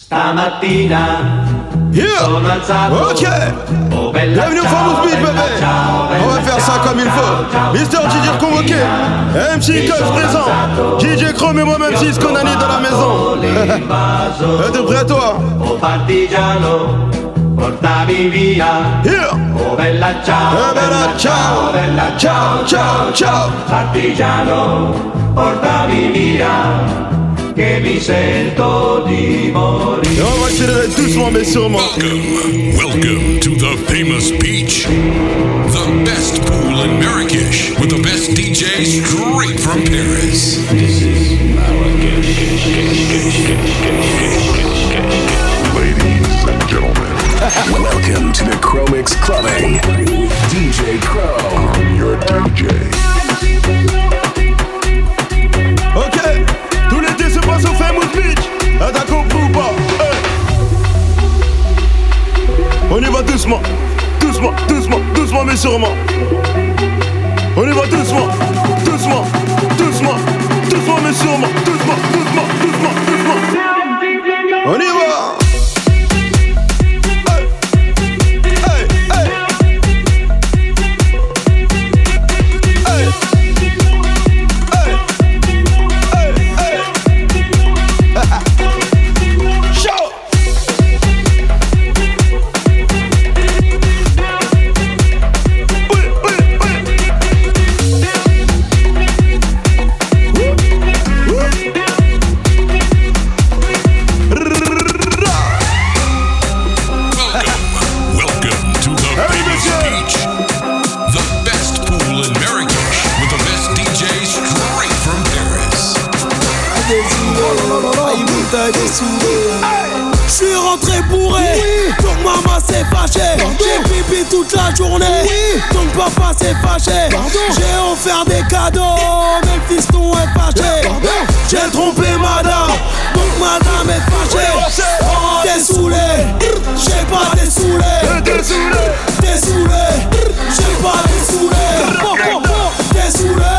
Stamattina Yeah. sono alzato. Ok. Oh bella Bienvenue au Famous Beat, bébé. ciao, bella On va faire ça comme il faut. Mister DJ convoqué. MC Cox présent. DJ Chrome et moi-même 6 Konani dans la maison. Êtes prêt à toi? oh partigiano, portami via. Yeah. Oh bella ciao, Eh bella ciao. bella Ciao, ciao, ciao. Partigiano, portami via, che mi sento di Et morire. on va doucement mais sûrement. Welcome, welcome to the famous beach. The best pool in Marrakesh with the best DJ straight from Paris. Ladies and gentlemen, welcome to the Chromix Clubbing with DJ Chrome. Your DJ. Hey. On y va doucement. Doucement, doucement, doucement mais sûrement. On y va doucement. Doucement, doucement, doucement mais sûrement. Doucement, doucement, doucement, doucement. On y va. Toute la journée, donc papa s'est fâché. J'ai offert des cadeaux, mais le fiston est fâché. J'ai trompé madame, donc madame est fâchée. Oh, t'es saoulé, j'ai pas des saoulé. T'es saoulé. T'es saoulé, j'ai pas des saoulé. T'es saoulé,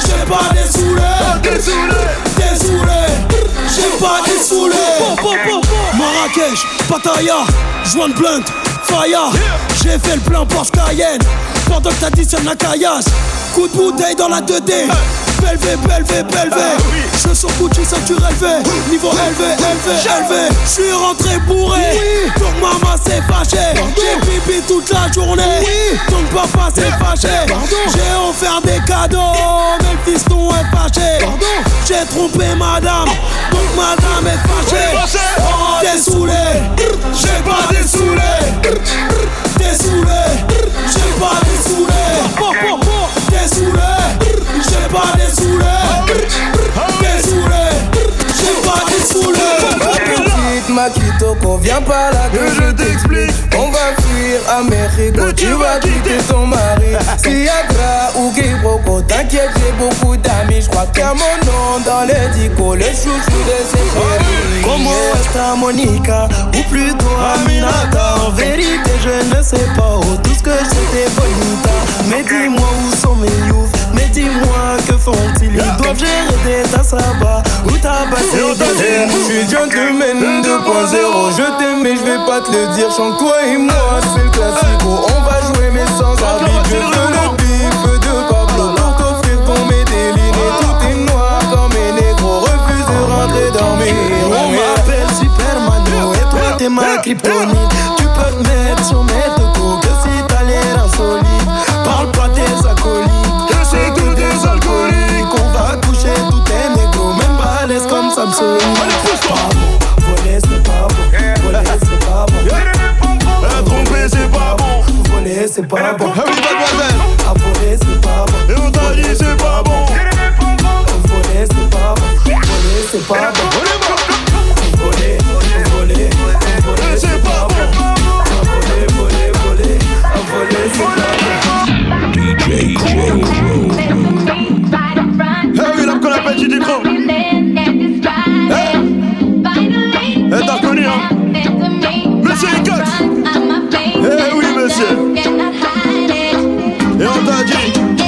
j'ai pas des saoulé. T'es saoulé. T'es saoulé, j'ai pas des saoulés. Marrakech, Pattaya, joint de blunt, J'ai fait le plein Porsche Cayenne pendant que t'additionnes la caillasse. Coup de bouteille dans la 2D. Belvé, belvé, belvé. Je sens Gucci, ceinture élevée. Niveau élevé, élevé, élevé. Je suis rentré bourré. Donc maman s'est fâchée. J'ai pipi toute la journée. Donc papa s'est fâché. J'ai offert des cadeaux. Mais le fiston est fâché. J'ai trompé madame. Donc madame est fâchée. Oh, t'es saoulé. J'ai pas des saoulés. T'es saoulé. J'ai pas des saoulés. T'es saoulé. J'ai pas des saoulés. Saoulé. J'ai pas des saoulés. Petite Makitoko, viens pas là que je t'explique. On va fuir à Mexico, tu vas quitter ton mari. Si Agra ou Quiproquo, t'inquiète, j'ai beaucoup d'amis. Je crois qu'il y a mon nom dans les dicos, le chouchou de ses chéris. Como esta Monica Ou plutôt Aminata En vérité je ne sais pas Oh tout ce que c'était bonita Mais dis-moi où sont mes youths? Mais dis-moi que font-ils? Ils doivent gérer des tasses à bas Ou tabasser des Je suis gentleman 2.0, je t'aime mais je vais pas te le dire. Chante toi et moi, c'est le classico. On va jouer mais sans arbitre. Je veux le bif de Pablo pour t'offrir ton météline. Et tout est noir comme mes négros. Refuse de rentrer dormir. On m'appelle Supermano Et toi t'es ma kryptonite Tu peux te mettre sur mes tocos Que si t'as l'air insolite Parle pas des acolytes balèze comme Samson C'est pas bon Voler c'est pas bon Voler c'est pas bon La tromper c'est pas bon. Voler c'est pas bon Ah. À voler c'est pas bon Et on t'a dit c'est pas bon. Voler c'est pas bon Voler c'est pas bon va. Voler, voler, voler c'est pas bon. Voler, voler, voler Voler c'est pas bon DJ. Ah oui, là qu'on appelle DJ Chrome. again.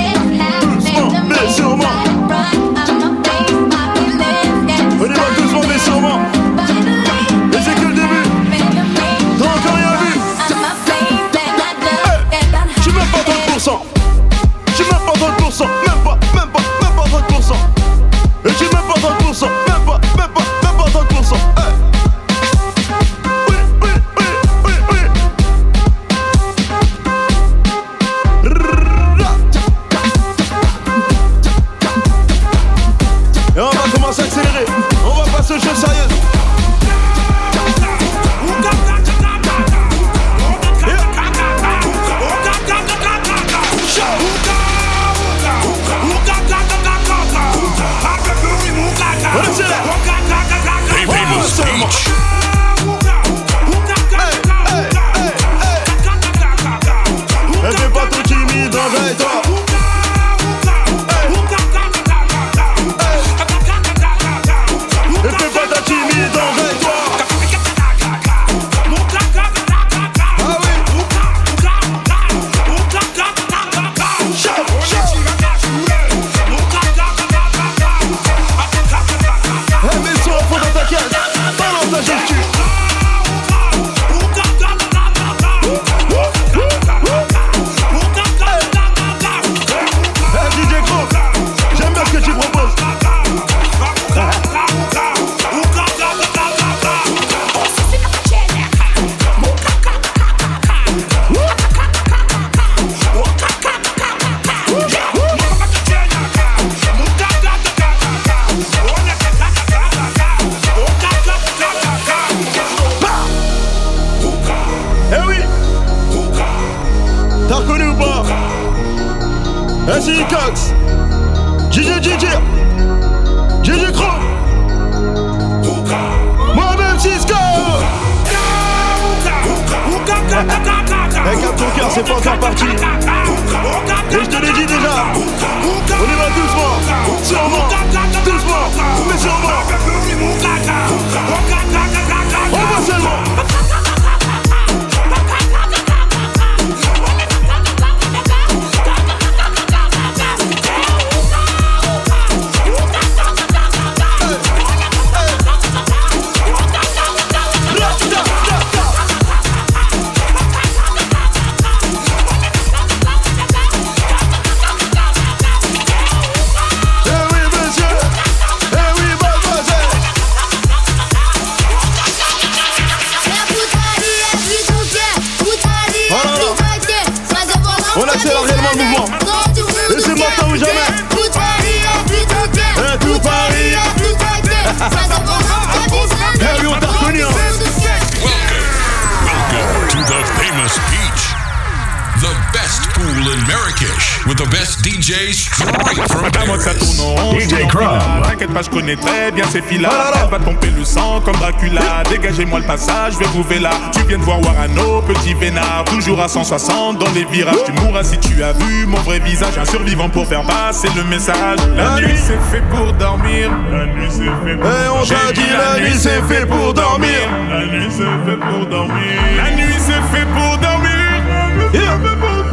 Je vais trouver là. Tu viens de voir Warano, petit vénard. Toujours à 160 dans les virages. Tu mourras si tu as vu mon vrai visage. Un survivant pour faire passer le message. La, nuit, c'est fait pour dormir. La nuit c'est fait pour dormir. on t'a dit la nuit c'est fait pour dormir. La nuit c'est fait pour dormir. La nuit c'est fait pour dormir.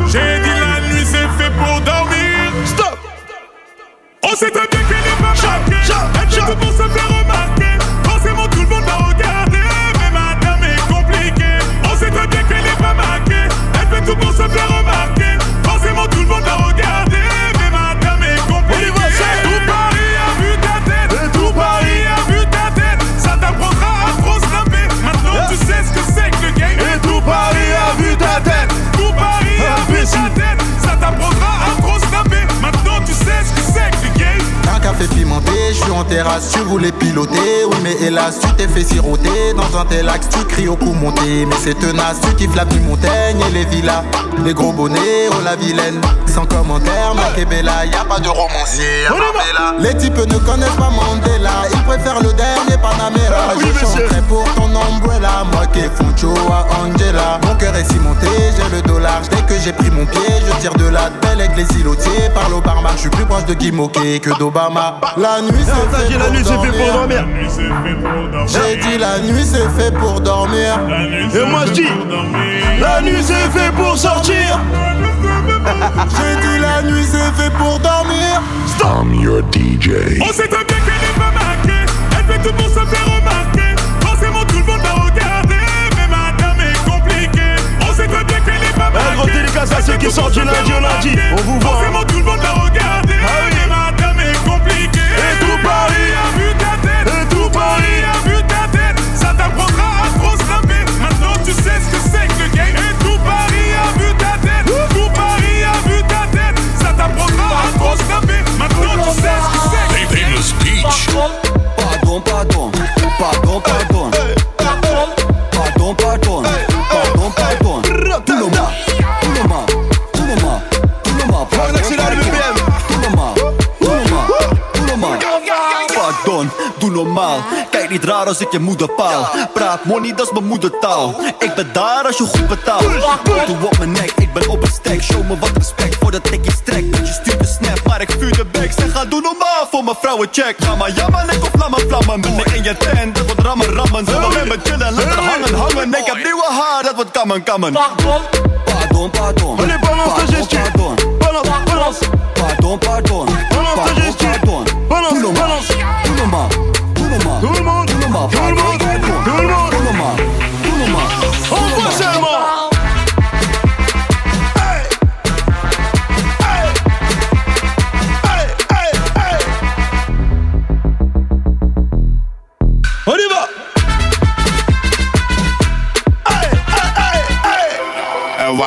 J'ai dit la nuit c'est fait pour dormir. Stop. On sait très bien qu'elle est pas marquée. Elle fait tout pour se faire Elle fait tout pour se faire remarquer. Pimenté, je suis en terrasse, tu voulais piloter. Oui, mais hélas, tu t'es fait siroter. Dans un tel axe, tu cries au coup monté. Mais c'est tenace, tu kiffes la pluie montagne et les villas. Les gros bonnets, oh la vilaine. Sans commentaire, ma Bella, y a pas de romancier à Marbella. Les types ne connaissent pas Mandela, ils préfèrent le dernier Panamera. je chanterai pour ton umbrella, moi qui Funcho à Angela. Mon cœur est cimenté, j'ai le dollar. Dès que j'ai pris mon pied, je tire de la belle avec les îlotiers. Parle au barman, je suis plus proche de Guy Moquet que d'Obama. La nuit c'est fait, la nuit, c'est fait pour dormir. J'ai dit la nuit c'est fait pour dormir. Et moi je dis, la nuit c'est fait pour sortir. J'ai dit la nuit c'est fait pour dormir. I'm your DJ. On sait très bien qu'elle est pas marquée. Elle fait tout pour se faire remarquer. Forcément tout le monde va regarder. Mais madame est compliquée. On sait très bien qu'elle est pas marquée. Un gros dédicace à ceux qui sortent du lundi au lundi. On vous voit. Forcément tout le monde va regarder. Ah oui. Paris a vu ta tête. Et tout Paris a vu ta tête. Ça t'apprendra à trop snapper. Maintenant tu sais ce que c'est que le game. Et tout Paris a vu ta tête. Tout Paris a vu ta tête. Ça t'apprendra à trop snapper. Maintenant tu sais ce que c'est que le game. Pardon, pardon, pardon, pardon. Pardon, pardon, pardon, pardon. Normaal. Kijk niet raar als ik je moeder paal. Praat money, dat is mijn moedertaal. Ik ben daar als je goed betaalt. Doe op mijn nek, ik ben op een stack. Show me wat respect voordat ik je strek. Dat je stuurt de snap, maar ik vuur de bek. Zeg ga doe normaal voor mijn vrouwen check. Ga maar jammer, ik op vlammen vlammen. Ben ik in je tent, dat wordt rammen rammen. Zullen we met me chillen, er hangen hangen. Ik heb nieuwe haar, dat wordt kammen kammen. Pardon, pardon. Pardon, balance. pardon, pardon. Monde.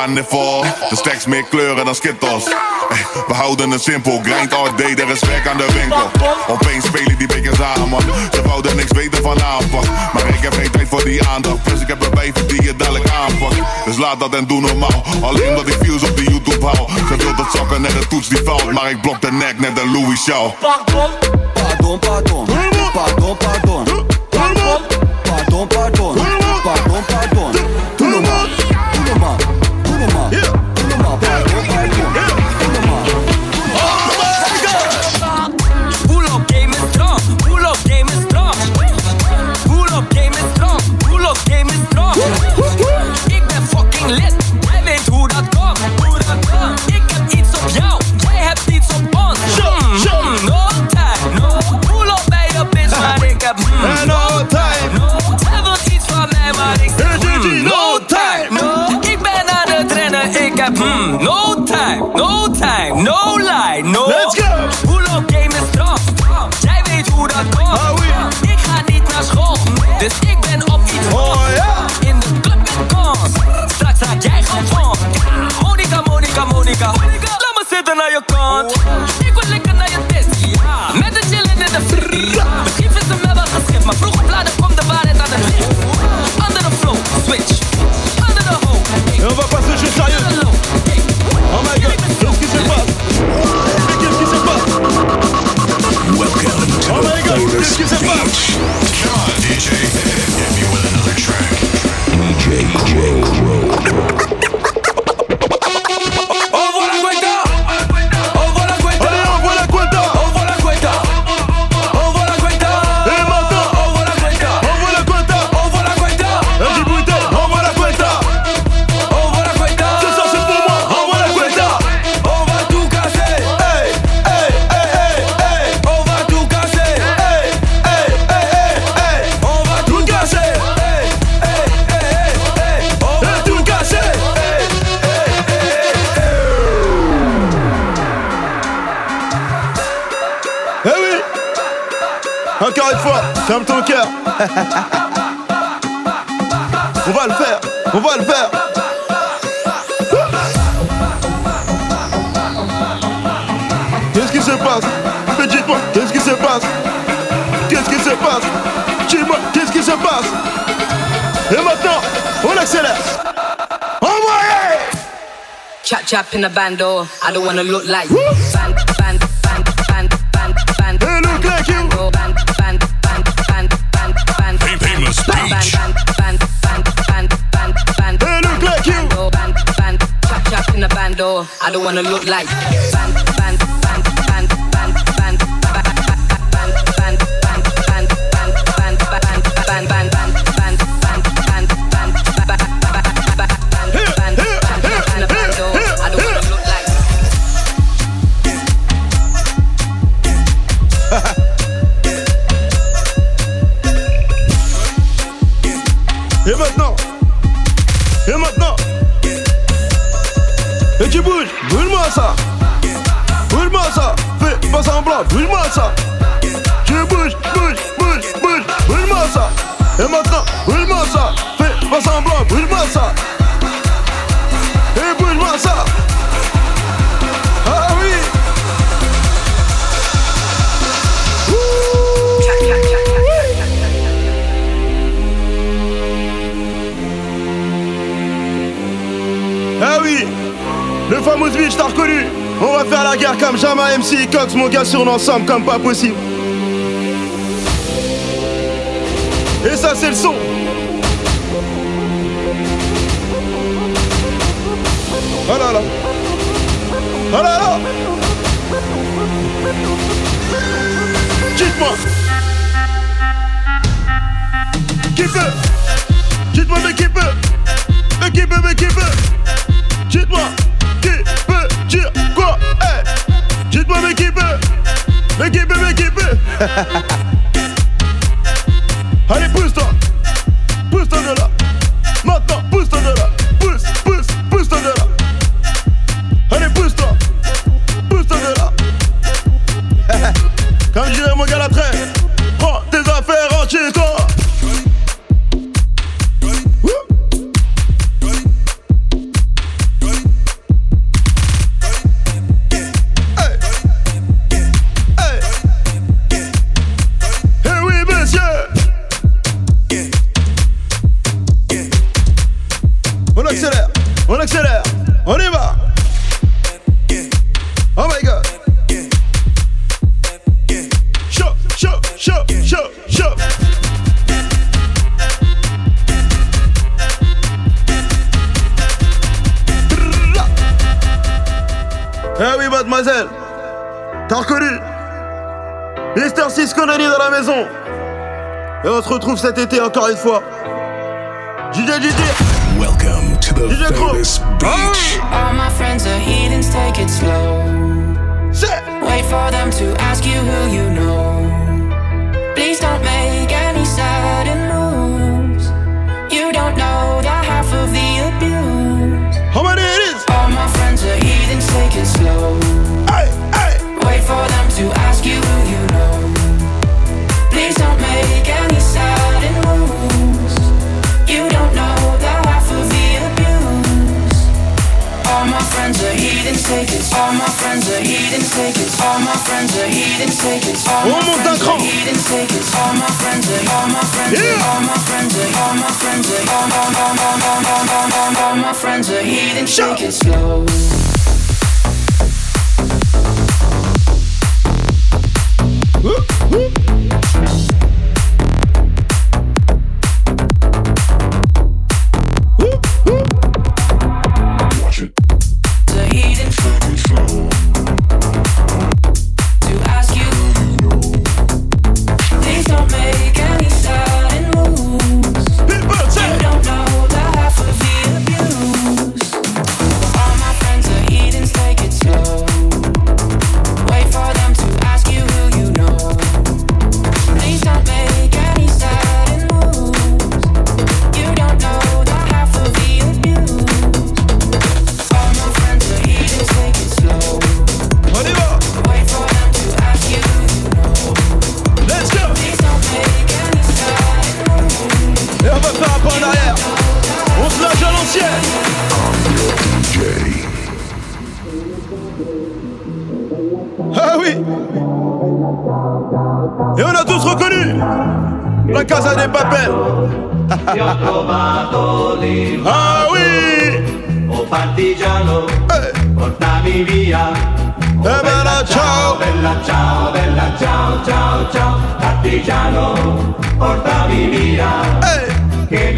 Er vol. De stacks meer kleuren dan skittles. Eh, we houden het simpel, grind all day, er is werk aan de winkel. Opeens spelen die bekken samen. Ze wouden niks weten van aanpak. Maar ik heb geen tijd voor die aandacht. Dus ik heb een wijf die je dadelijk aanpakt. Dus laat dat en doe normaal. Alleen omdat ik views op de YouTube hou. Ze wil dat zakken net een toets die fout. Maar ik blok de nek net een Louis Shaw. Pardon, pardon, pardon. Pardon, pardon. Pardon, pardon. Pardon, pardon. band or I don't wanna look like you. Band, band, band, band, band, band. They look like you. Band, band, band, band, band, band. They famous band, band, band, band, band, band, band. They look like you. Band, band, chop, chop in the band or I don't wanna look like. semblant, brûle-moi ça. Tu bouges, bouge, bouge, bouge, brûle-moi ça. Et maintenant, brûle-moi ça. Fais pas semblant, brûle-moi ça. Et brûle-moi ça. Ah oui. Ah oui, le fameux bitch, t'as reconnu on va faire la guerre comme Jama MC Cox, mon gars sur l'ensemble comme pas possible. Et ça c'est le son. Oh là là. Oh là là. Quitte-moi. Quitte-le. Me give me, me give me. Eh oui, mademoiselle. T'as reconnu Mister Cisco Nani dans la maison. Et on se retrouve cet été encore une fois. DJ DJ. Welcome to the DJ famous beach. All my friends are heathens, take it slow. Wait for them to ask you who you know. Please don't make any sudden moves. You don't know take it slow. Aye, aye. Wait for them to ask you who you know. Please don't make any sudden moves. You don't know the half of the abuse. All my friends are heathens, take it. All my friends are heathens, take it. All my friends are heathens, take it. All my friends are heathens, take it. All my friends are, all my friends are, all my friends are, all my friends are, all my friends are, all my friends are heathens, take it slow. Woo! Woo!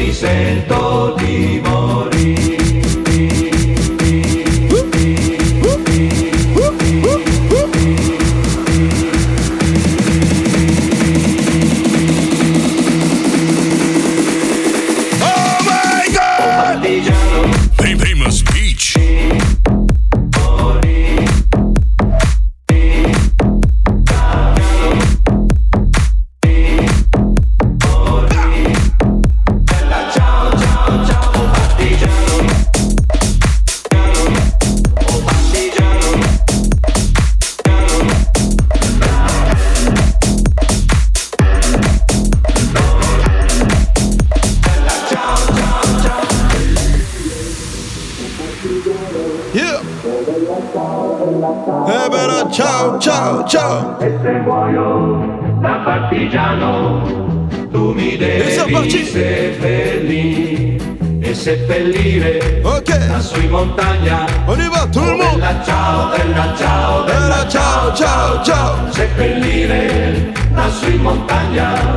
Vicento Divo. seppellire la sui montagna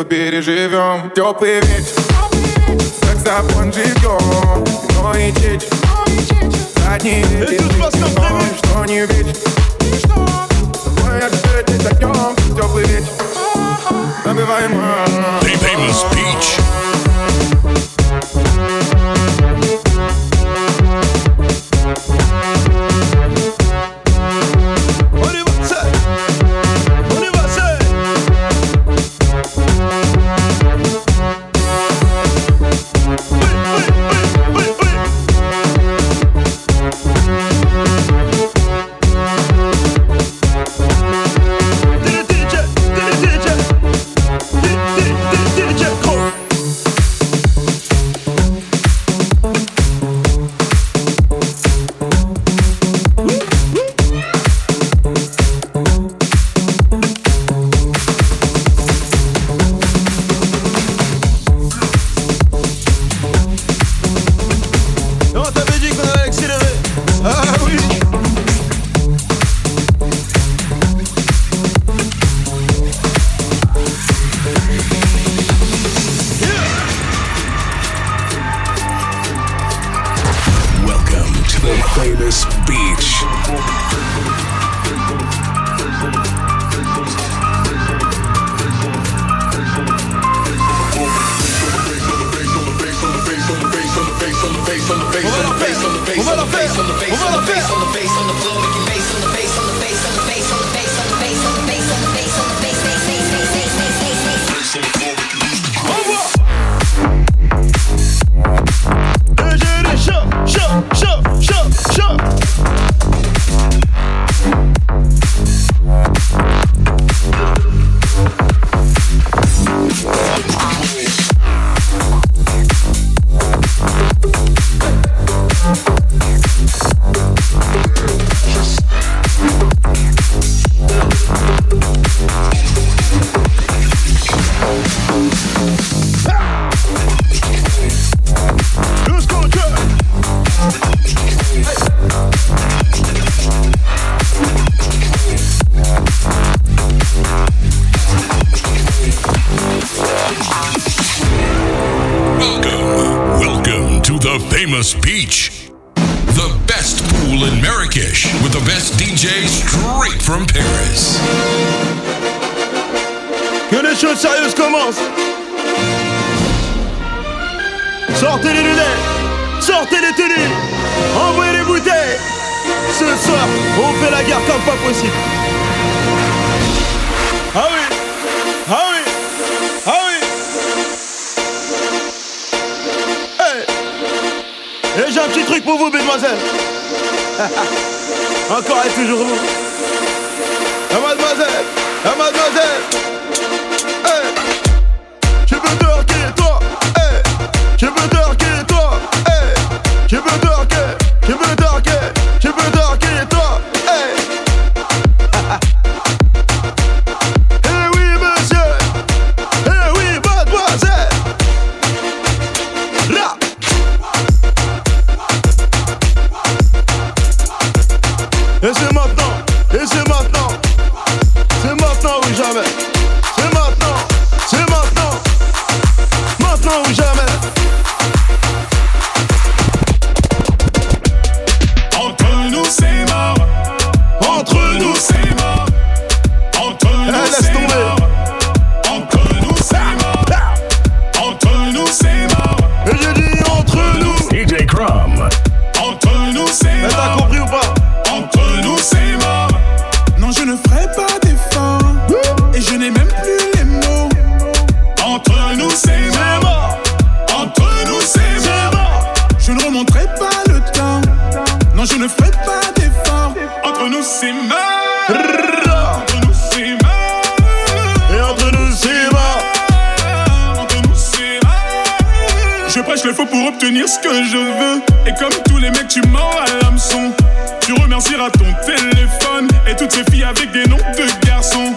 мы переживем. Теплый вечер, саксофон живем Кино и чечь, задний ветер Но что не вечер, мы опять отдохнем Теплый вечер, набиваем Три Famous Beach obtenir ce que je veux. Et comme tous les mecs, tu mords à l'hameçon. Tu remercieras ton téléphone et toutes ces filles avec des noms de garçons.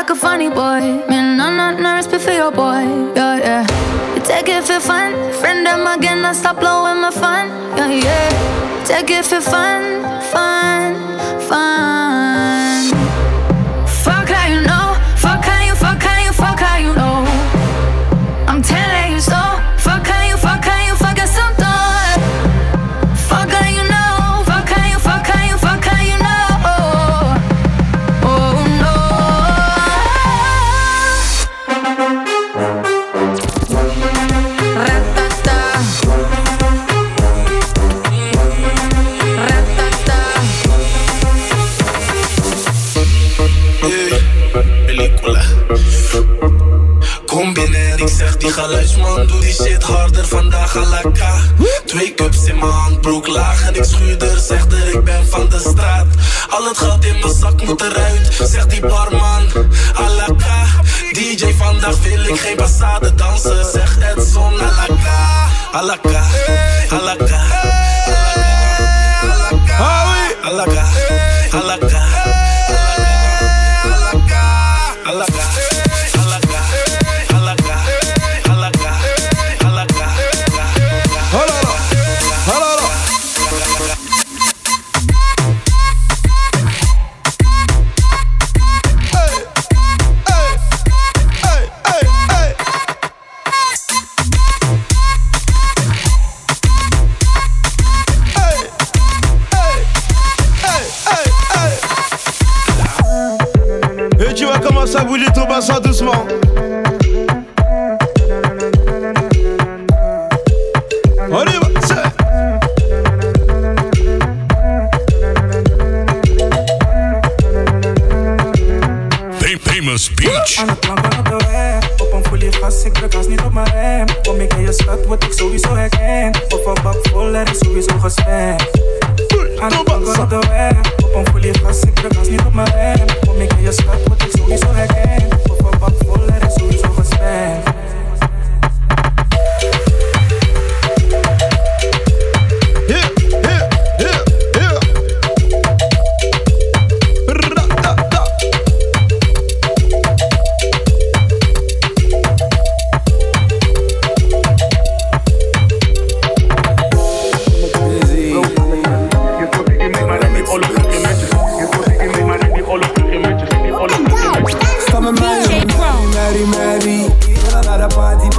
like a funny boy. Man, not not no respect for your boy. Yeah, yeah. You take it for fun. Friend them again, I stop blowing my fun. Yeah, yeah. Take it for fun, fun. komt eruit, zegt die barman. Alaka, DJ, vandaag wil ik geen passade dansen. Zeg Edson, alaka, alaka, alaka.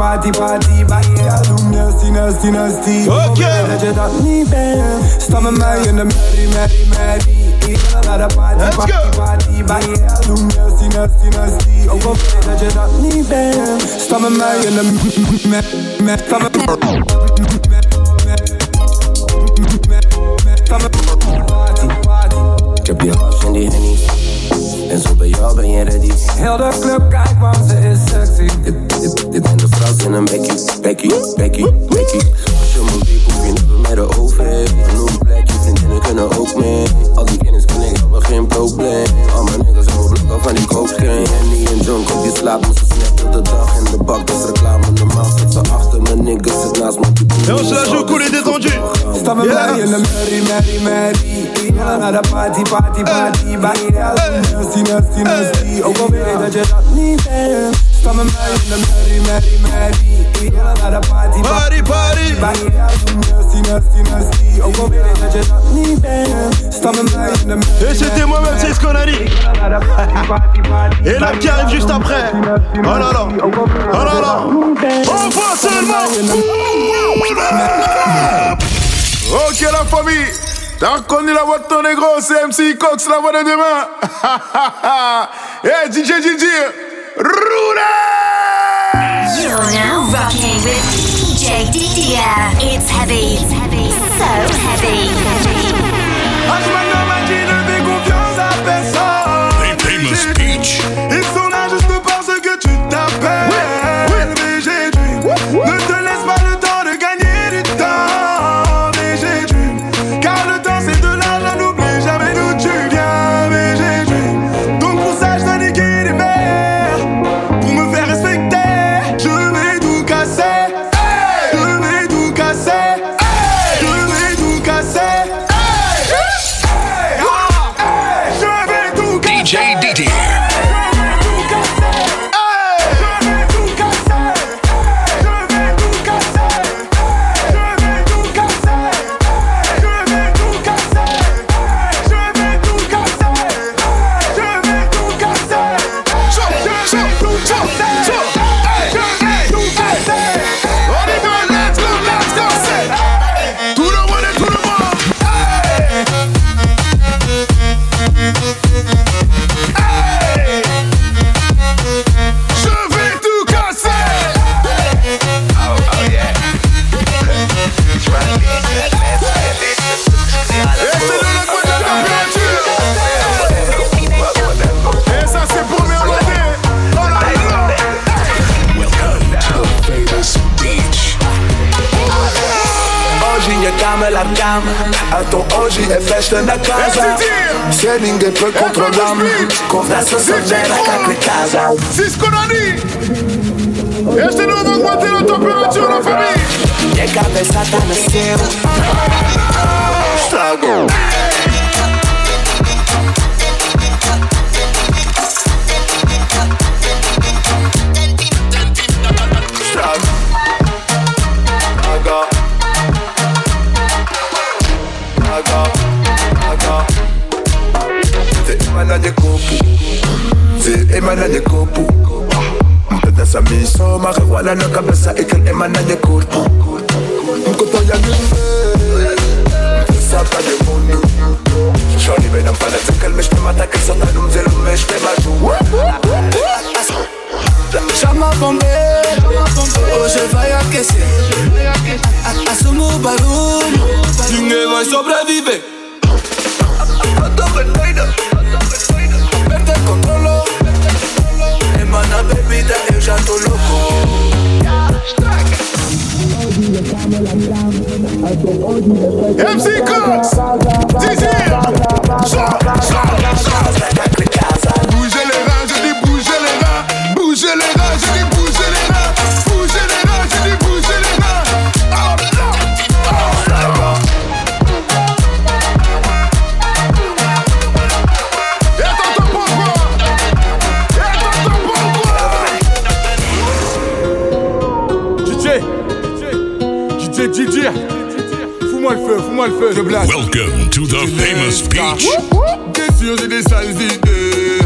party, party, baie alum, nasty, nasty, nasty. Okay. Dat je dat niet bent. Sta met mij in de merrie, merrie, merrie. Ik wil naar de party, party, party, baie alum, nasty, nasty, nasty. Ook al weet dat je dat niet bent. Sta met mij in de merrie, merrie, sta met Sta met party, party. Ik heb die hash en die hennies. En zo bij jou ben je ready. Heel de club kijk, want ze is sexy. Dit, dit, dit ben de vrouw in een bekkie, bekkie, bekkie, bekkie. Als je moet beep hoef je niet meer de overheid. Genoeg plekje, vriendinnen kunnen ook mee. Al die kennis kan ik hebben, geen probleem. Al mijn niggas over blokken van die koopscreen. En die en junk op je slaap, maar ze snappen de dag. En de bak, dat is reclame normaal. Et on se la joue cool et détendu. Stop and marry and marry, marry, marry. Ja, naar de party, party, party. Bij je album, nasty, nasty, nasty. Ook al weet ik dat je dat niet bent. Stop and marry and marry, marry, marry. Ja, naar de party, party, party. Bij je album, nasty, nasty, nasty. Ook al weet ik dat je dat niet bent. Stop and marry and marry. Et c'était moi-même, c'est ce qu'on a dit. Et l'homme qui arrive juste après. Oh là là. Oh là là. On voit seulement. Ok la famille, t'as reconnu la voix de ton négro, c'est MC Cox, la voix de demain. hey DJ DJ, roulez You're now rocking with DJ Didier. It's heavy. It's heavy. So heavy. Kamer la kamer Ato oggi è festa na casa Se ninguém può controllarmi Confesso soggiera a casa C'est ce qu'on a dit Et c'est nous on va augmenter la température la famille. E cabeça tá no céu Estrago Estrago mpenanye kopu. Ze emananye kopu. Mpenda samiso marihuana kabisa ikel emananye kopu. Mkotoya nyumbe سابقا لمونو شعري بينهم فلاتيكل مش تمتك سطحهم زي مش تمتو Chama a hoje vai aquecer. Assumo o barulho, ninguém vai sobreviver. Eu tô. Emana bebida, eu já tô louco. MC Cox! DJ Bougez je Welcome to the famous Peach. T'es sûr j'ai des sales idées.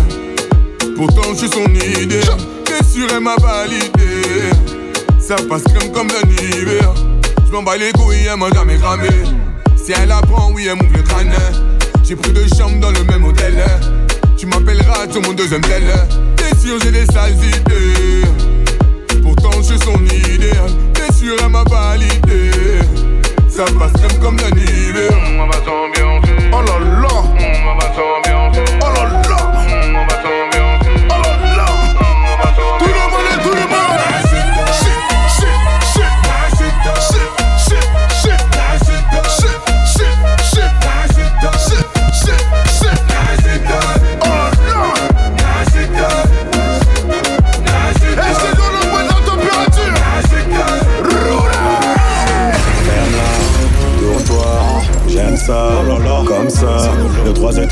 Pourtant je suis son idée. T'es sûr elle m'a validé. Ça passe crème comme d'un hiver. Je m'en bats les couilles, elle m'a jamais cramé Si elle apprend, oui elle m'ouvre le crâne. J'ai pris deux chambres dans le même hôtel. Tu m'appelleras sur mon deuxième tel. T'es sûr j'ai des sales idées. Pourtant je suis son idéal T'es sûr elle m'a validé Ça passe crème comme d'un hiver On va s'ambiancer. Oh là là. On va s'ambiancer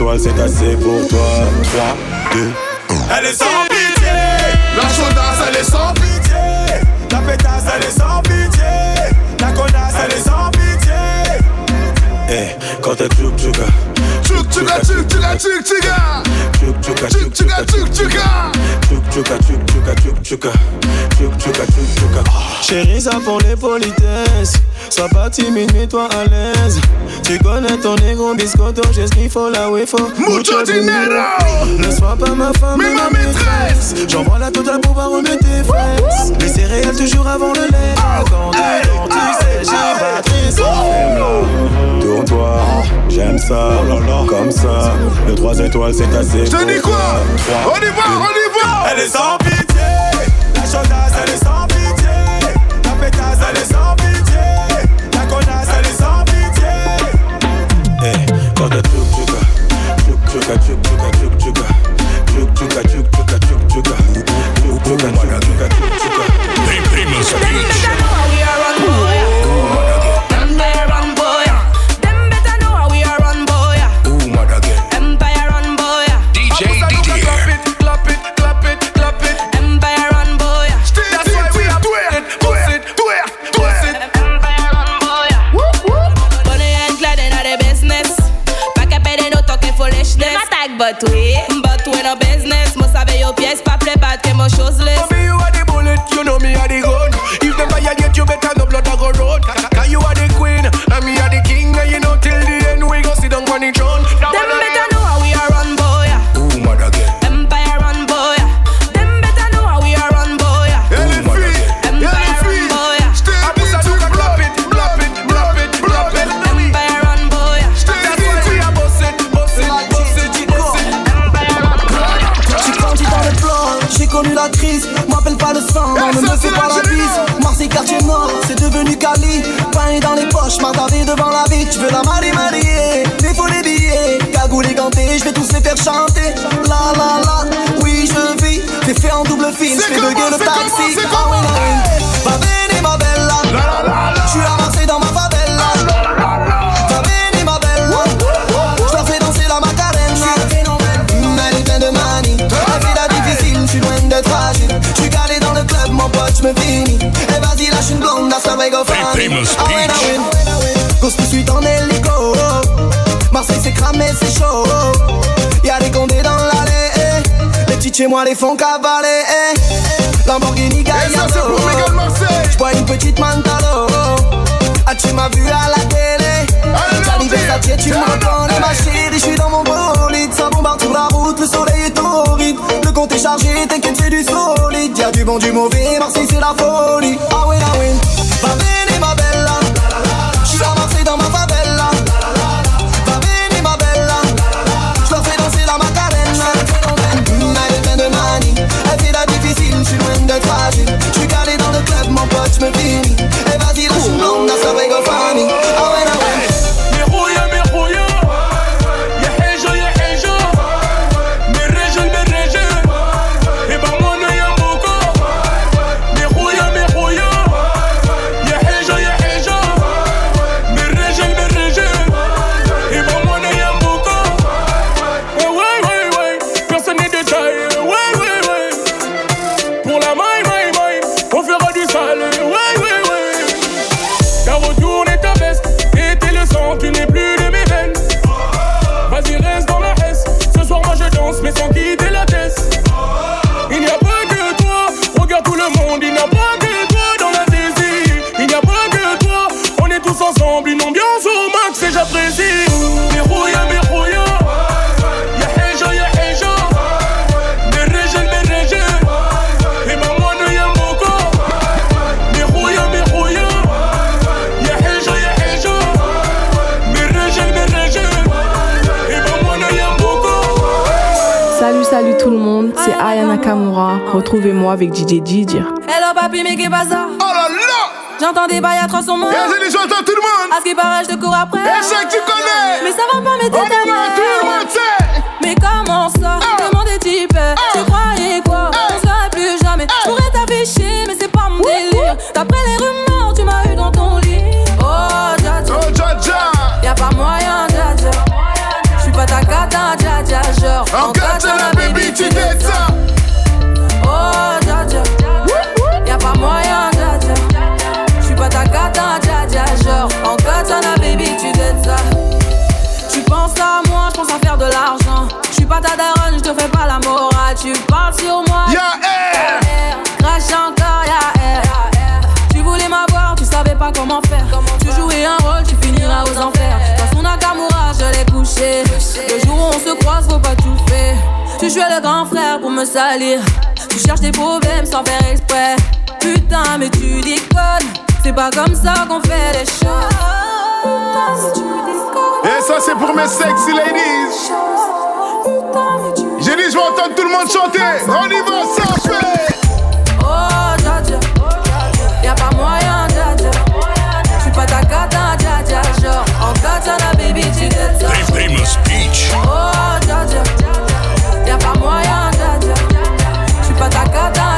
étoiles, c'est assez pour toi. 3, 2, Elle est sans pitié. La chaudasse, elle est sans pitié. La pétasse, elle est sans pitié. La connasse, elle est sans pitié. Eh, quand t'es tchouk tchouka. Tchouk tchouka, tchouk tchouka, tchouk tchouka. Tchouk tchouka, Tchouk tchouka, tchouk tchouka. Tchouk tchouka, tchouk tchouka, tchouk tchouka. Tchouk tchouka, tchouk tchouka. Chérie, ça pour les politesses. Sois pas timide, mets-toi à l'aise. Tu connais ton négro biscotto, j'ai ce qu'il faut là où il faut. Mucho dinero. Ne sois pas ma femme, mais ma maîtresse. J'envoie la totale pour pas remettre tes fesses. Les céréales toujours avant le lait. Quand tu sais, j'ai pas triste. Tourne-toi, j'aime ça, comme ça. Le 3 étoiles, c'est assez. Je te dis quoi On y va, on y va. Elle est sans pitié. La chaudasse, elle est sans pitié. La pétasse, elle est sans pitié. La connasse, elle est sans pitié. Eh, quand t'es tchouk tchouka. Tchouk tchouka, tchouk tchouka, tchouk tchouka. Tchouk tchouka, tchouk tchouka, tchouk tchouka. Tchouk tchouka, but we, but we no business. Must have your pièce pas bad que mon chose list. Baby, you are the bullet, you know me are the gun. If them violate you, better no blood a go road. Fais bugger le taxi. Ah oui, ah oui. Va venir, ma bella. Je suis Marseille dans ma favela. Va venir, ma bella. Je leur fais danser la macarena. Mm, Elle est pleine de manie. Elle fait la difficile, je suis loin d'être fragile. Je suis calé dans le club, mon pote, je me finis. Et vas-y, lâche une blonde, la ça va go funny. Ah ouais, ah ouais. Cause tout de suite en hélico. Marseille c'est cramé, c'est chaud. Y'a des condés dans l'allée. eh. Les petites chez moi les font cavaler. Lamborghini Gallardo. J'bois une petite Mantalo. Ah, tu m'as vu à la télé. J'arrive Versace, tu m'entends. Ma chérie, j'suis dans mon bolide. Ça bombarde sur la route, le soleil est torride. Le compte est chargé, t'inquiète, c'est du solide. Y'a du bon, du mauvais, Marseille, c'est la folie. Ah oui, ah oui. avec DJ dire Hello papi, mais qu'est pas ça? Oh là là J'entends des bails atroces en moi. Et j'entends tout le monde. À qui barrage de cours après. Et ça que tu connais. Mais ça va pas, mais t'es tout Mais comment ça? Oh. Demande des types. Oh. Tu croyais quoi? Ah. On se verrait plus jamais. Je pourrais t'afficher, mais c'est pas mon délire. D'après les rumeurs, tu m'as eu dans ton lit. Oh, dja dja. Oh, dja dja. Y'a pas moyen, dja dja. J'suis pas ta cata, dja dja. Genre, en, en cata, la baby, tu. Ta daronne, j'te fais pas la morale. Tu parles sur moi. Y'a air. Crash encore, y'a air. Tu voulais m'avoir, tu savais pas comment faire. Tu jouais un rôle, tu finiras aux enfers. Dans son Nakamura, je l'ai couché. Le jour où on se croise, faut pas tout faire. Tu jouais le grand frère pour me salir. Tu cherches des problèmes sans faire exprès. Putain, mais tu déconnes. C'est pas comme ça qu'on fait les choses. Putain, mais tu déconnes. Et ça, c'est pour mes sexy ladies. J'ai dit, je vais entendre tout le monde chanter. On y va, ça fait. Oh, dja dja. Y'a pas moyen, dja dja. J'suis pas ta cata, dja dja. Genre, en katana, baby, tu ça. Famous Peach. Oh, dja dja. Y'a pas moyen, dja dja. J'suis pas ta cata,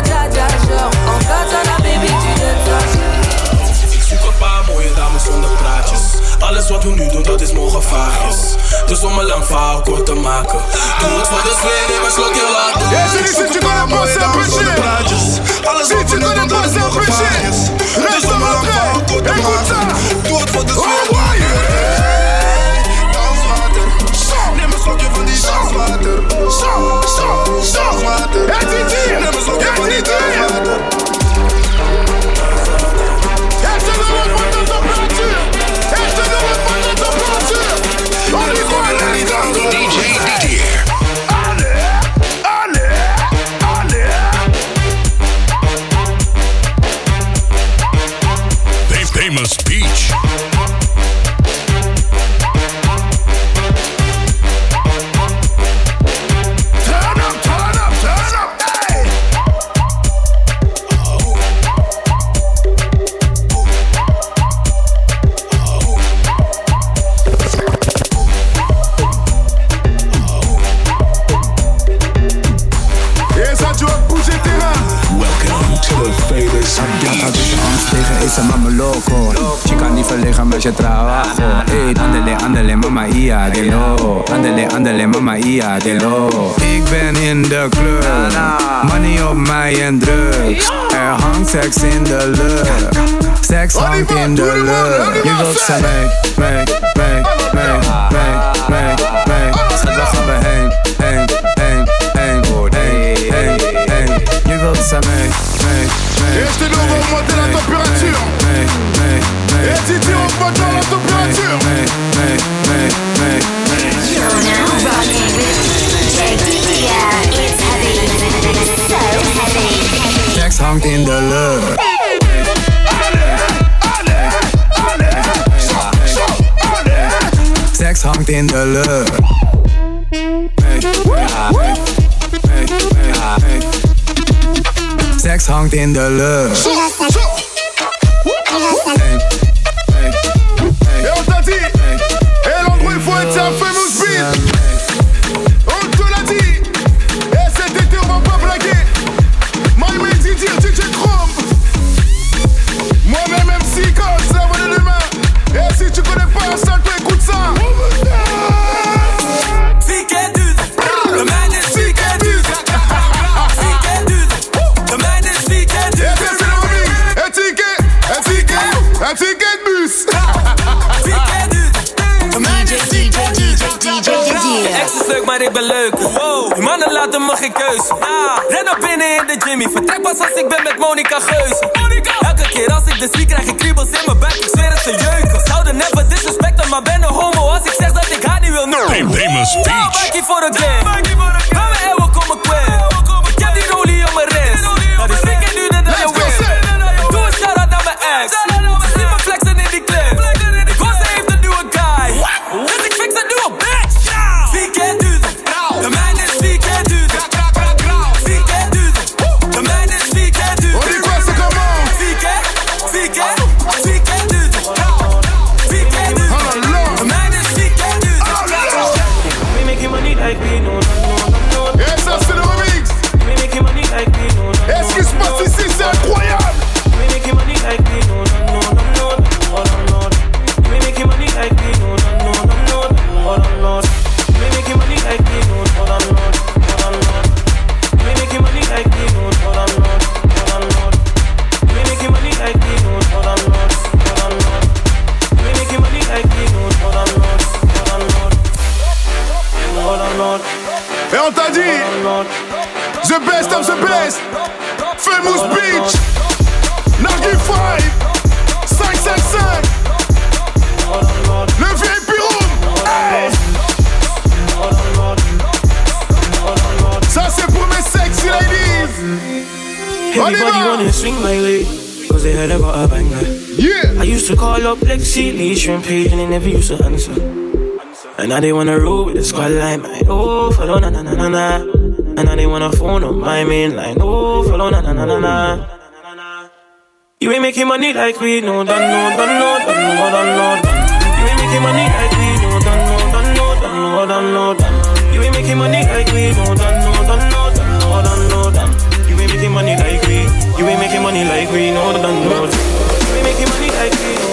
Alles wat we nu doen, dat is mijn gevaar is. Dus om een lang verhaal kort te maken. Doe het voor de slee, neem een slokje water. Deze is het, je kan het bos en precies. Alles wat we nu doen, dat is mijn gevaar is. Dus om een lang verhaal kort te maken. Doe het voor de slee, Seks in de lucht Seks hangt in de lucht Je wilt zijn in de lucht. Laten me geen keuze. Ren op binnen in de Jimmy. Vertrek pas als ik ben met Monica Geuze. Elke keer als ik de zie, krijg ik kriebels in mijn buik. Ik zweer het te jeuken. Zouden never disrespecten, maar ben een homo als ik zeg dat ik haar niet wil noemen. Famous Nou, Peach. bakkie voor de game. Lexi, Leisha, and they never used to answer. And now they wanna roll with the squad line, man. Oh, follow na na na na na. And now they wanna phone up my main line. Oh, follow na na na na na. You ain't making money like we know, done no, done no, done no, done no, done. You ain't making money like we know, done no, done no, done no, done no, done. You ain't making money like we know, done no, done no, done no, done no, done. You ain't making money like we, you ain't making money like we know, done no. You ain't making money like we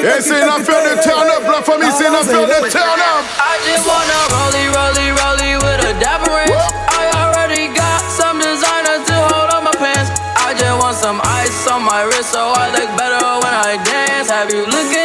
C'est une affaire de turn up, la famille, c'est une affaire de turn up. I just wanna rollie, rollie, rollie with a dapper. I already got some designer to hold on my pants. I just want some ice on my wrist so I look better when I dance. Have you looking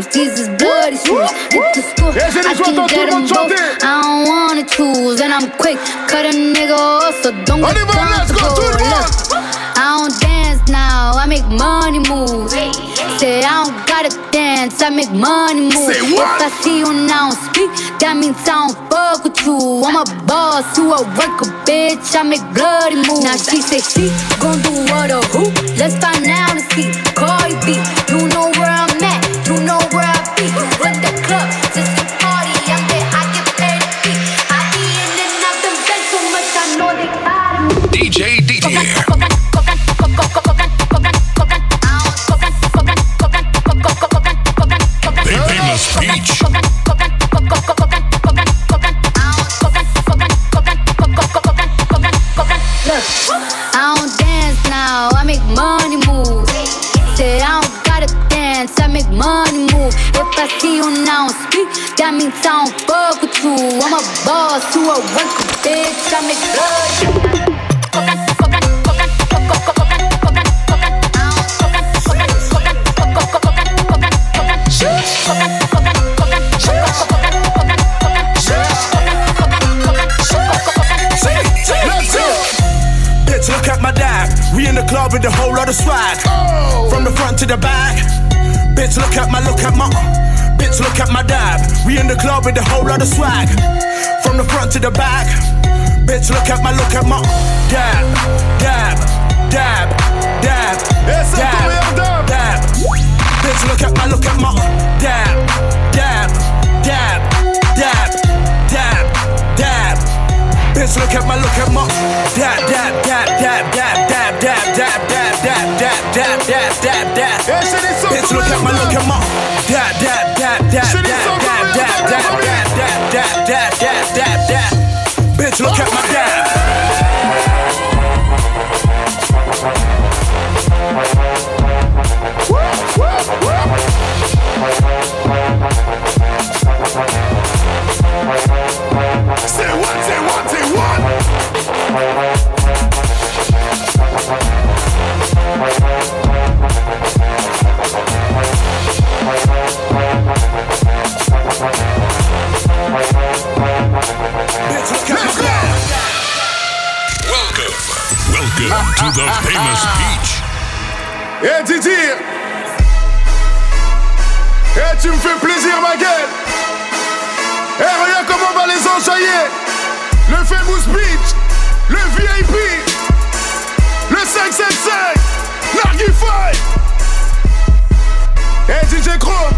red bottoms, these is bloody shoes. Hit the school, I can get them both. I don't wanna choose, and I'm quick, cut a nigga off, so don't get va, go, tout le comfortable. Look, I don't dance now, I make money moves. Say I don't gotta dance, I make money moves. If I see you now speak, that means I don't fuck with you. I'm a boss, you a worker, bitch. I make bloody moves. Now she say she gon' do what or who? Let's find out and see. Cardi B, you We in the club with a whole lot of swag. From the front to the back. Bitch, look at my, look at my. Bitch, look at my dad. We in the club with a whole lot of swag. From the front to the back. Bitch, look at my, look at my. Dab, dab, dab, dab. Dab, dab. Bitch, look at my, look at my. Dab, dab, dab, dab, bitch, look at my, look at my. Dap, dap, dap, dap, dap, dap, dap, dap, dap, dap, dap, dap, dap, dap, dap. Bitch, look at my, look at my. Dap, dap, dap, dap, dap, dap, dap, dap, dap, dap, dap, dap, dap, dap, dap. Bitch, look at my dap. Welcome to the famous beach. Eh Didi. Eh tu me fais plaisir ma gueule. Eh regarde comment on va les enjailler Le Famous Beach Le VIP Le 575 Nargify Eh DJ Chrome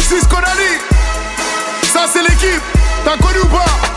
Cisco Dali Ça c'est l'équipe. T'as connu ou pas?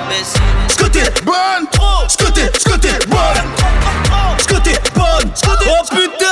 Bonne. T'es bonne, ce que t'es bonne, t'es bonne, oh putain,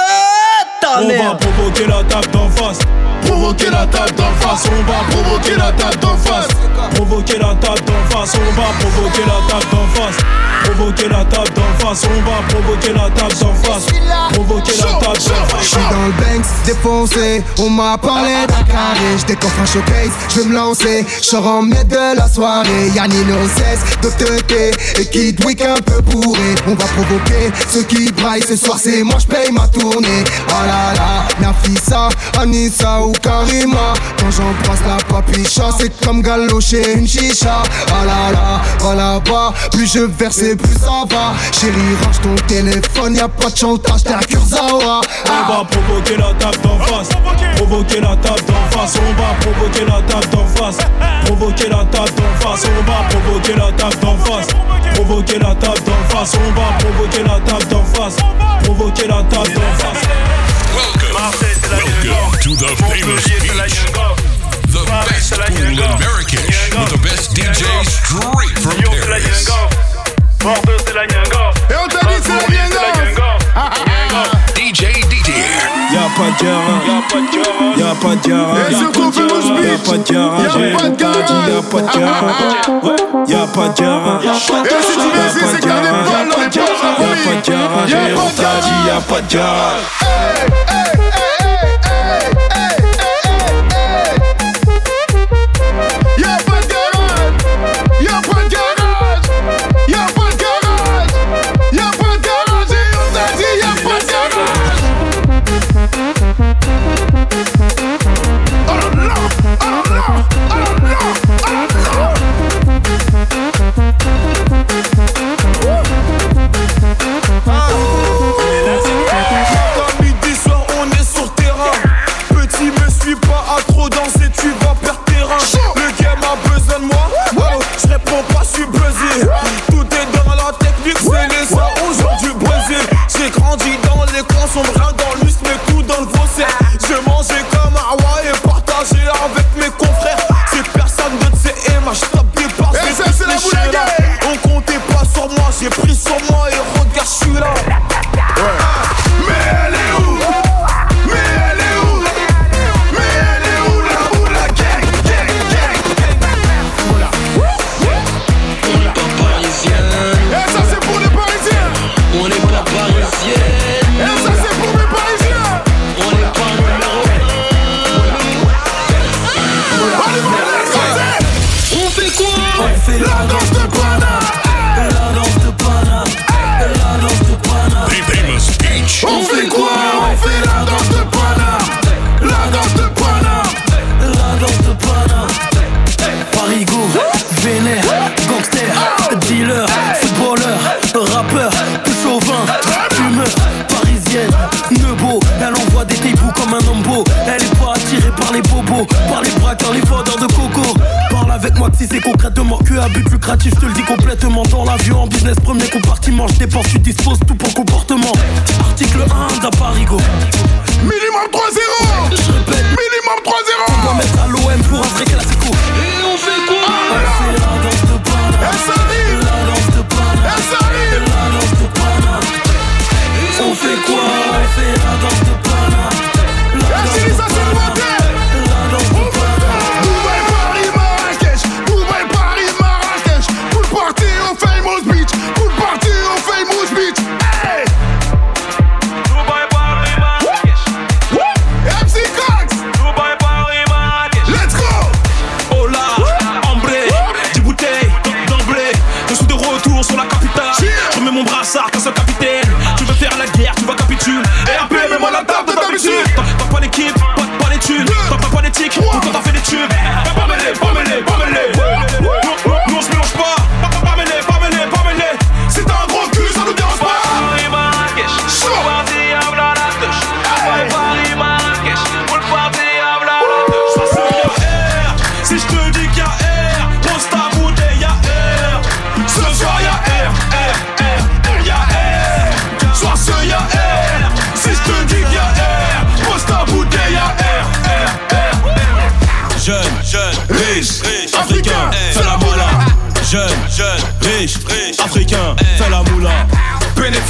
ta On va provoquer la table d'en face. Provoquer la table d'en face. On va provoquer la table d'en face. Provoquer la table d'en face. On va provoquer la table d'en face. Provoquer la table d'en face. On va provoquer la table d'en face. Provoquer la table d'en face. J'suis dans le Banks, défoncé, on m'a parlé d'un carré, j'décoffre un showcase, j'vais me lancer, j'sors en miettes de la soirée, Yanni ne cesse de et qui week un peu bourré, on va provoquer. Ceux qui braillent, ce soir c'est moi j'paye ma tournée, ah là là, Nafisa, Anissa ou Karima, quand j'embrasse la papicha, c'est comme galocher une chicha, ah là là, ah là-bas, plus je verse et plus ça va, chérie range ton téléphone, y'a pas de chantage, t'es un Kurzawa, On va provoquer la table d'en face. Provoquer la table d'en face. On va provoquer la table d'en face. Provoquer la table d'en face. On va provoquer la table d'en face. Provoquer la table d'en face. On va provoquer la table d'en face. Provoquer la table d'en face. Welcome to the famous beach. The best pool in Marrakesh with the best DJ straight from Paris. Et on t'a dit c'est la DJ Didier. Y'a pas de diarra, y'a pas de diarra, Et surtout fais mon y'a pas de diarra, Y'a pas de dit y'a pas de Ouais, y'a pas de Et si tu viens ici c'est poches y'a pas de dit y'a pas de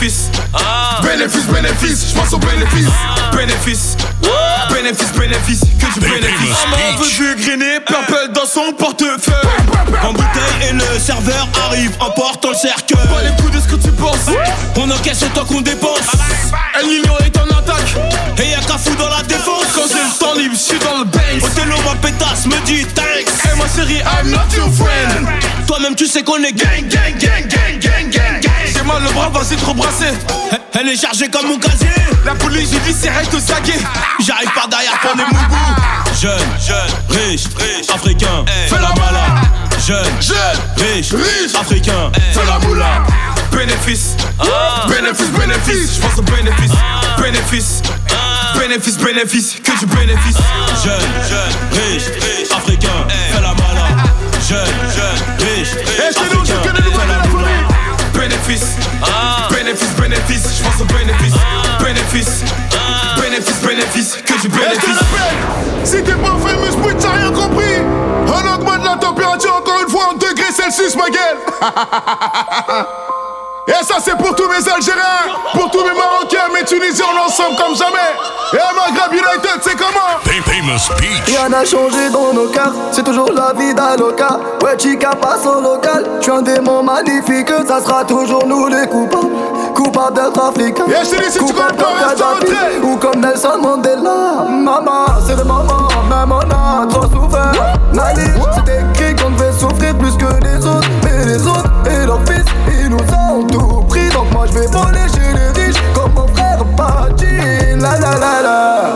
Bénéfice, bénéfice, bénéfice, je pense au bénéfice. Bénéfice, bénéfice, bénéfice, que du bénéfice. Maman veut du griner, purple dans son portefeuille. En bouteille et le serveur arrive en portant le cercueil. Pas les coups de ce que tu penses. On encaisse autant qu'on dépense. El Niño est en attaque. Et y'a qu'à fou dans la défense. Quand j'ai le temps libre, je suis dans le bank. Othello, ma pétasse, me dit thanks. Et ma série, I'm not your friend. Toi-même, tu sais qu'on est gang, gang, gang, gang, mal le bras, vas-y trop brasser. Elle est chargée comme mon casier. La police, j'ai dit, c'est reste sagué. J'arrive par derrière pour les mougous. Jeune, jeune, riche, riche, africain, fais la malade. Jeune, jeune, riche, riche, africain, fais la moula. Bénéfice, bénéfice, bénéfice, je pense au bénéfice, bénéfice, bénéfice, bénéfice, que du bénéfice. Jeune, jeune, riche, riche, africain, fais la malade. Jeune, jeune, riche, riche, africain, fais la Bénéfice, bénéfice, bénéfice, je pense au bénéfice, bénéfice, bénéfice, bénéfice, que du bénéfice. Si t'es pas famous, pute, t'as rien compris. On augmente la température encore une fois en degrés Celsius, ma gueule. Et ça, c'est pour tous mes Algériens, pour tous mes Marocains, mes Tunisiens, on ensemble comme jamais. Et à Maghreb United, c'est comment? Famous Beach. Rien n'a changé dans nos cœurs, c'est toujours la vie d'Aloca. Ouais, chica passe au local. Je suis un démon magnifique, ça sera toujours nous les coupables. Coupables d'être africains. Et je te dis, si tu Coupables comme Kadhafi ou comme Nelson Mandela. Maman, c'est le moment, même on a trop souffert. Mali, je vais voler chez les riches comme mon frère Patin. La la la la.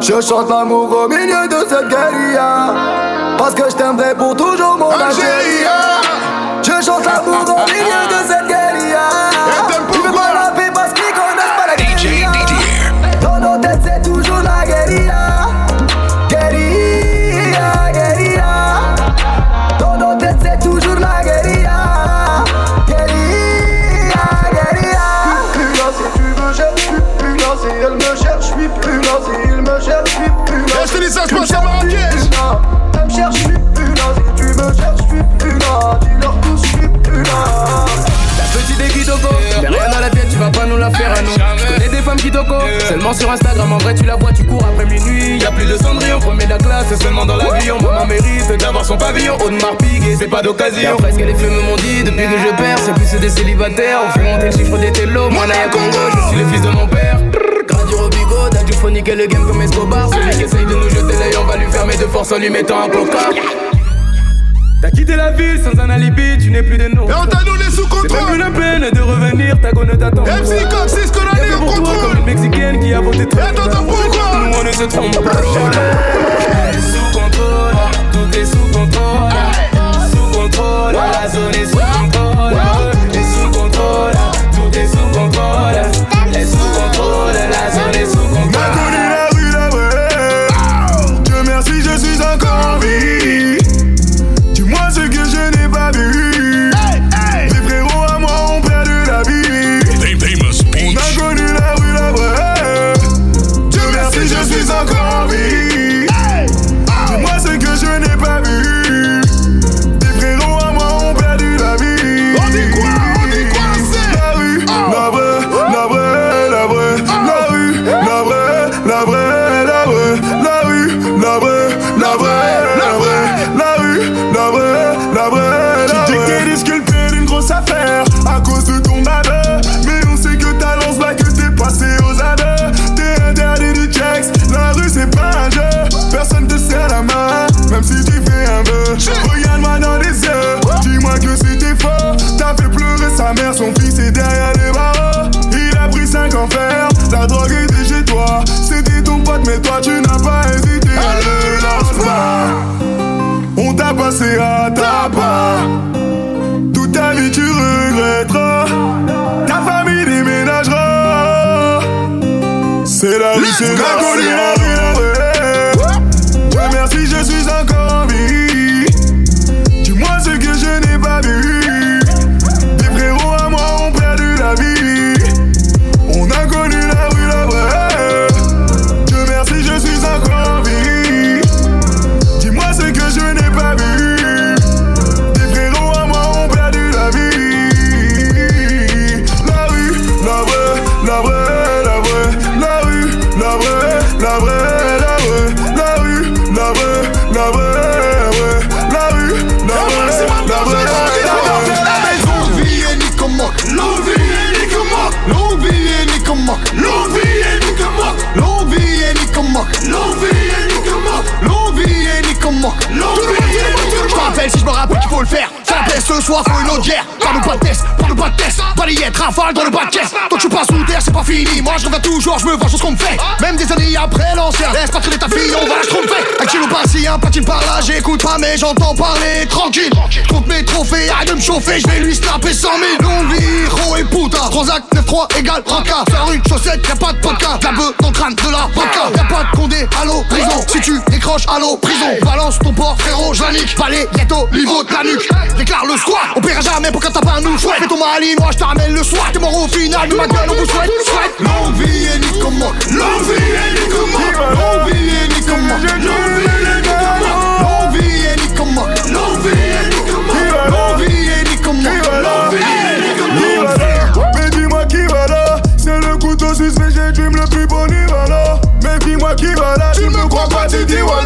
Je chante l'amour au milieu de cette guérilla Parce que je t'aimerai pour toujours mon Algérie Je chante l'amour au milieu de cette guérilla sur Instagram, en vrai tu la vois, tu cours après minuit. Y'a plus de cendrillon, premier de la classe, c'est seulement dans l'avion. Maman mérite d'avoir son pavillon, Audemars Piguet, c'est pas d'occasion. Presque les flemmes m'ont dit, depuis que je perds, c'est plus des célibataires. On fait monter le chiffre des télos, moi Naya Congo, je suis le fils de mon père. Gradure au bigot, Dadju faut niquer le game comme Escobar. Celui qui essaye de nous jeter l'œil, on va lui fermer de force en lui mettant un coca. T'as quitté la ville sans un alibi, tu n'es plus de nous. Et on t'a donné sous C'est contrôle. plus la peine de revenir, ta gonne t'attend. MC Cox, c'est ce qu'on a dit au pour toi contrôle. comme une mexicaine qui a voté très attends, attends, pourquoi Nous on ne se trompe pas. Sous contrôle, tout est sous contrôle. Sous contrôle, la zone est sous contrôle. j'entends parler tranquille. Je compte mes trophées, arrête de me chauffer, je vais lui snapper 100 000. Longue vie, et puta. Transac 9-3 égale raca. Faire une chaussette, y'a pas de podcast. La beuh dans le crâne de la vodka. Y'a pas de condé, allô, prison. Si tu décroches, allô, prison. Balance ton port, frérot, je la nique. Palais, ghetto, niveau de la nuque. Déclare le squat, on paiera jamais pour quand t'as pas un nous Fais ton mali, moi je le soir. T'es mort au final, de ma gueule, on vous souhaite, souhaite. Longue vie et Nico Mock. Longue vie et Nico Mock. Longue vie et Nico Mock. the one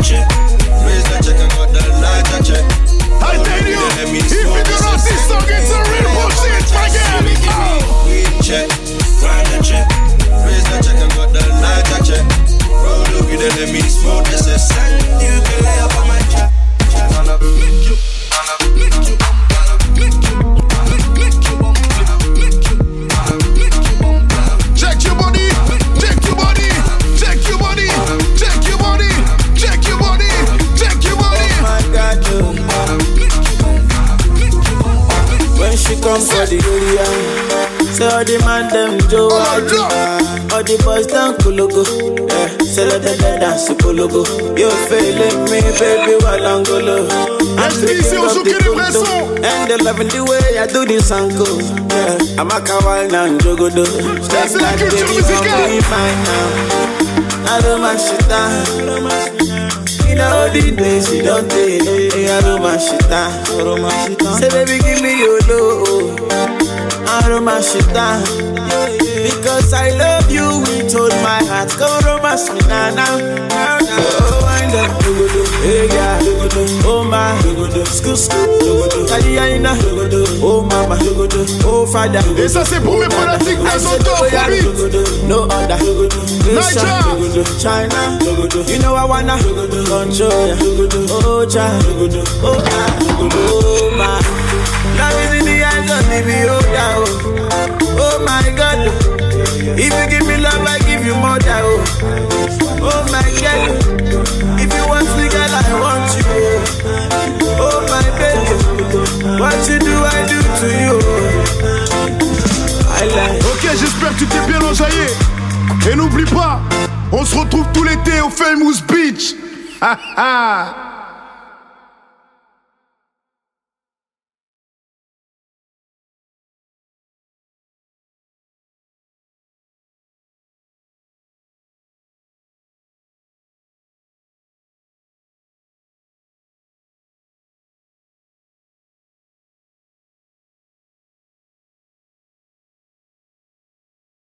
Raise check got light check. I tell you, if not this song, it's a real bullshit, my girl. We check, grind check. Raise check and got light smoke. You can lay up on my come for the area. Say all the man them Joe All the boys down kulogo. Yeah. Say let them dance Kologo. You failing me, baby, while I'm Golo. I'm thinking of the Kologo. And they loving the way I do this uncle. Yeah. I'm a kawaii now, Jogodo. That's like baby, I'm be mine now. I don't mind shit down. In all the days, she don't take. I don't mind shit down. Say baby, give me your love. I my shit down Because I love you with all my heart. Go romance me now, now, now, now Oh, wind up, hey, yeah Oh, my, scoot, scoot Kaliyaina, oh, mama Oh, father Et ça, c'est pour mes fanatiques des autophonies No other. Niger! China. You know I wanna control ya. Oh, child Oh, ah, oh, my Love is in the of the beholder, oh. Oh, my God. If you give me love, I give you more, than, oh. Oh, my God If you want me, girl, I want you, oh Oh, my baby. What you do, I do to you. I like Ok, j'espère que tu t'es bien enjaillé. Et n'oublie pas, on se retrouve tout l'été au Famous Beach. Ha ha